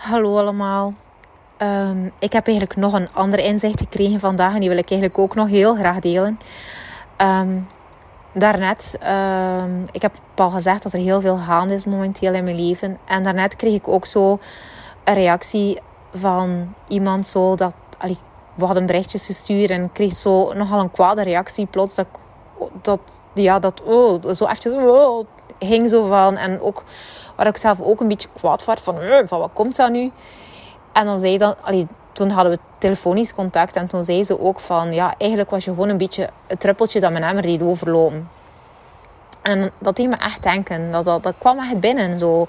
Hallo allemaal. Ehm, ik heb eigenlijk nog een ander inzicht gekregen vandaag en die wil ik eigenlijk ook nog heel graag delen. Um, daarnet, um, ik heb al gezegd dat er heel veel gaande is momenteel in mijn leven. En daarnet kreeg ik ook zo een reactie van iemand zo dat... Allee, we hadden berichtjes gestuurd en kreeg zo nogal een kwade reactie plots. Dat, dat ja, dat oh, zo eventjes oh, ging zo van. En ook waar ik zelf ook een beetje kwaad was van, van wat komt dat nu? En dan zei dan, allee, toen hadden we telefonisch contact en toen zei ze ook van, ja, eigenlijk was je gewoon een beetje het druppeltje dat mijn emmer deed overlopen. En dat deed me echt denken. Dat, dat, dat kwam echt binnen. Zo.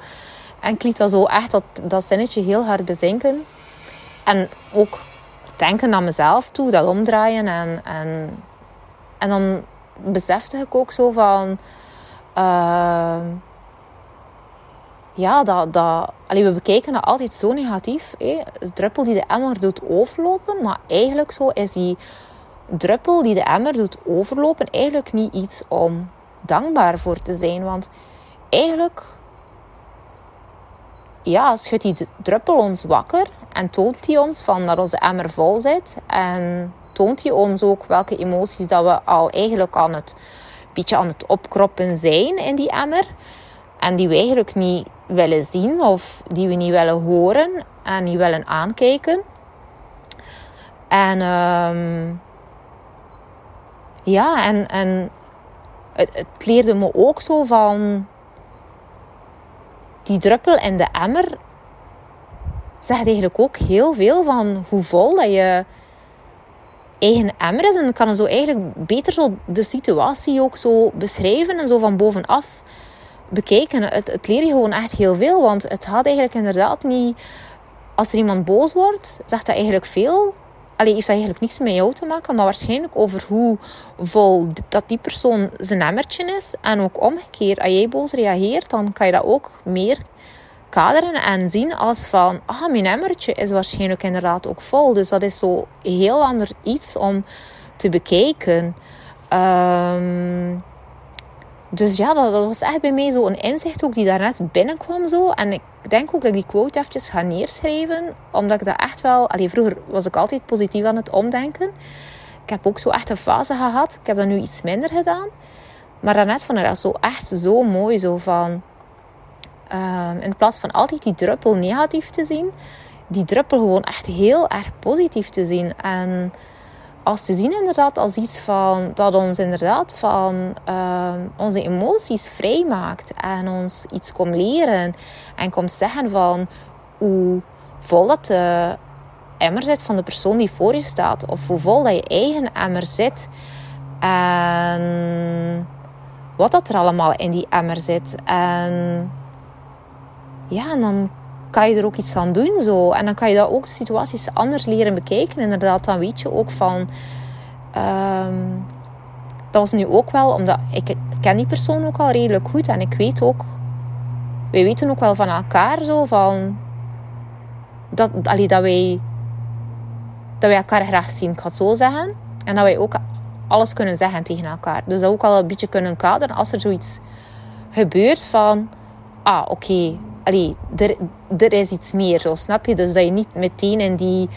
En ik liet dat zo echt dat, dat zinnetje heel hard bezinken. En ook denken naar mezelf toe, dat omdraaien. En, en, en dan besefte ik ook zo van... Uh, ja, dat, dat, allee, we bekijken dat altijd zo negatief. De druppel die de emmer doet overlopen. Maar eigenlijk zo is die druppel die de emmer doet overlopen eigenlijk niet iets om dankbaar voor te zijn. Want eigenlijk ja, schudt die druppel ons wakker en toont hij ons van dat onze emmer vol zit. En toont hij ons ook welke emoties dat we al eigenlijk aan het, beetje aan het opkroppen zijn in die emmer. En die we eigenlijk niet willen zien of die we niet willen horen en niet willen aankijken. En um, ja, en, en het, het leerde me ook zo van die druppel in de emmer zegt eigenlijk ook heel veel van hoe vol dat je eigen emmer is. En kan zo eigenlijk beter zo de situatie ook zo beschrijven en zo van bovenaf bekijken. Het, het leer je gewoon echt heel veel. Want het gaat eigenlijk inderdaad niet... Als er iemand boos wordt, zegt dat eigenlijk veel... Allee, heeft dat eigenlijk niks met jou te maken, maar waarschijnlijk over hoe vol dat die persoon zijn emmertje is. En ook omgekeerd, als jij boos reageert, dan kan je dat ook meer kaderen en zien als van, ah, mijn emmertje is waarschijnlijk inderdaad ook vol. Dus dat is zo heel ander iets om te bekijken. Um, dus ja, dat, was echt bij mij zo een inzicht ook die daarnet binnenkwam zo. En ik denk ook dat ik die quote eventjes ga neerschrijven. Omdat ik dat echt wel... Allee, vroeger was ik altijd positief aan het omdenken. Ik heb ook zo echt een fase gehad. Ik heb dat nu iets minder gedaan. Maar daarnet vond ik dat zo echt zo mooi. Zo van... Um, in plaats van altijd die druppel negatief te zien... Die druppel gewoon echt heel erg positief te zien. En als te zien inderdaad als iets van dat ons inderdaad van uh, onze emoties vrijmaakt en ons iets komt leren en komt zeggen van hoe vol dat de emmer zit van de persoon die voor je staat of hoe vol dat je eigen emmer zit en wat dat er allemaal in die emmer zit. En ja, en dan kan je er ook iets aan doen. Zo. En dan kan je dat ook situaties anders leren bekijken. Inderdaad, dan weet je ook van... Um, dat was nu ook wel, omdat ik ken die persoon ook al redelijk goed. En ik weet ook... Wij weten ook wel van elkaar zo van... Dat, allee, dat wij... Dat wij elkaar graag zien, ik ga het zo zeggen. En dat wij ook alles kunnen zeggen tegen elkaar. Dus dat ook al een beetje kunnen kaderen als er zoiets gebeurt van... Ah, oké, allee, er, er is iets meer, zo, snap je? Dus dat je niet meteen in die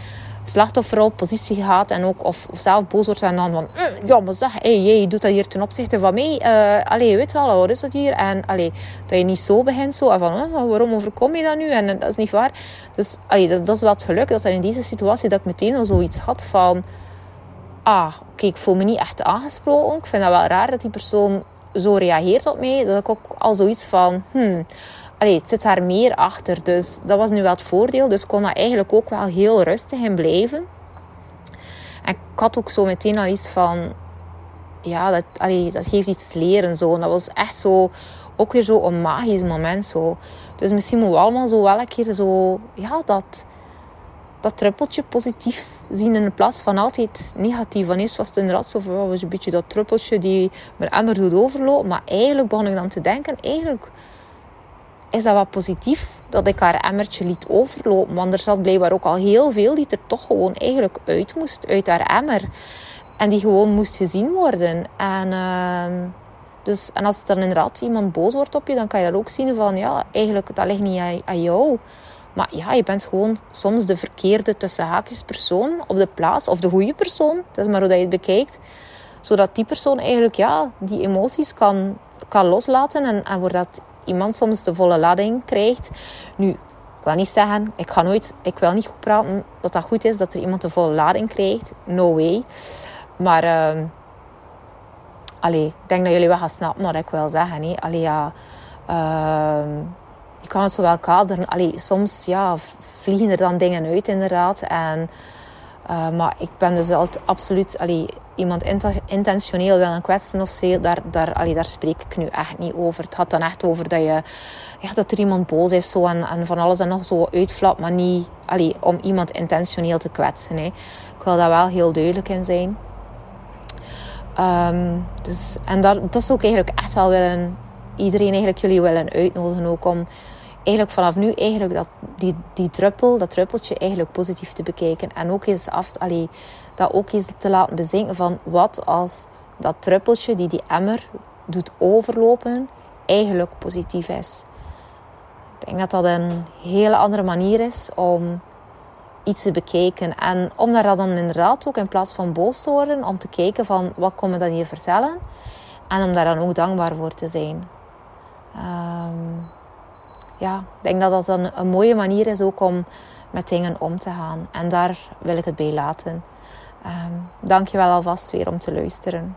slachtofferpositie gaat en ook of, zelf boos wordt en dan van eh, ja, maar zeg, hey, jij doet dat hier ten opzichte van mij. Uh, allee, je weet wel, wat is dat hier? En allee, dat je niet zo begint zo van uh, waarom overkom je dat nu? En dat is niet waar. Dus allee, dat, dat is wel het geluk dat er in deze situatie dat ik meteen al zoiets had van ah, oké, ik voel me niet echt aangesproken. Ik vind dat wel raar dat die persoon zo reageert op mij. Dat ik ook al zoiets van hmm, allee, het zit daar meer achter. Dus dat was nu wel het voordeel. Dus kon dat eigenlijk ook wel heel rustig in blijven. En ik had ook zo meteen al iets van... Ja, dat, allee, dat geeft iets leren. Zo. Dat was echt zo... Ook weer zo magisch moment. Zo. Dus misschien moeten we allemaal zo wel een keer zo... Ja, dat dat druppeltje positief zien in plaats van altijd negatief. Van eerst was het inderdaad zo van, was een beetje dat druppeltje die mijn emmer doet overlopen. Maar eigenlijk begon ik dan te denken, eigenlijk is dat wat positief dat ik haar emmertje liet overlopen. Want er zat blijkbaar ook al heel veel die er toch gewoon eigenlijk uit moest, uit haar emmer. En die gewoon moest gezien worden. En, uh, dus, en als dan inderdaad iemand boos wordt op je, dan kan je dat ook zien van, ja, eigenlijk, dat ligt niet aan, jou. Maar ja, je bent gewoon soms de verkeerde tussen haakjes persoon op de plaats. Of de goede persoon. Dat is maar hoe dat je het bekijkt. Zodat die persoon eigenlijk ja, die emoties kan, kan loslaten. En, en dat iemand soms de volle lading krijgt. Nu, ik wil niet zeggen, ik ga nooit, ik wil niet goed praten dat dat goed is dat er iemand de volle lading krijgt. No way. Maar, uh, allee, ik denk dat jullie wel gaan snappen wat ik wil zeggen. Hè. Allee, ja, uh, je kan het zo wel kaderen. Allee, soms ja, vliegen er dan dingen uit, inderdaad. En, uh, maar ik ben dus altijd absoluut allee, iemand intentioneel willen kwetsen of zo. Daar, daar, daar spreek ik nu echt niet over. Het gaat dan echt over dat, je, ja, dat er iemand boos is zo en, en van alles en nog zo uitflapt, maar niet om iemand intentioneel te kwetsen. Hè. Ik wil daar wel heel duidelijk in zijn. Um, dus, en dat, dat is ook eigenlijk echt wel willen, iedereen eigenlijk jullie willen uitnodigen ook om eigenlijk vanaf nu eigenlijk dat, die, die druppel, dat druppeltje eigenlijk positief te bekijken. En ook eens af, allee, dat ook eens te laten bezinken van wat als dat druppeltje die die emmer doet overlopen, eigenlijk positief is. Ik denk dat dat een hele andere manier is om iets te bekijken. En om daar dan inderdaad ook in plaats van boos te worden, om te kijken van wat kom je dan hier vertellen. En om daar dan ook dankbaar voor te zijn. Um, ja, ik denk dat dat een, een mooie manier is ook om met dingen om te gaan. En daar wil ik het bij laten. Dank je wel alvast weer om te luisteren.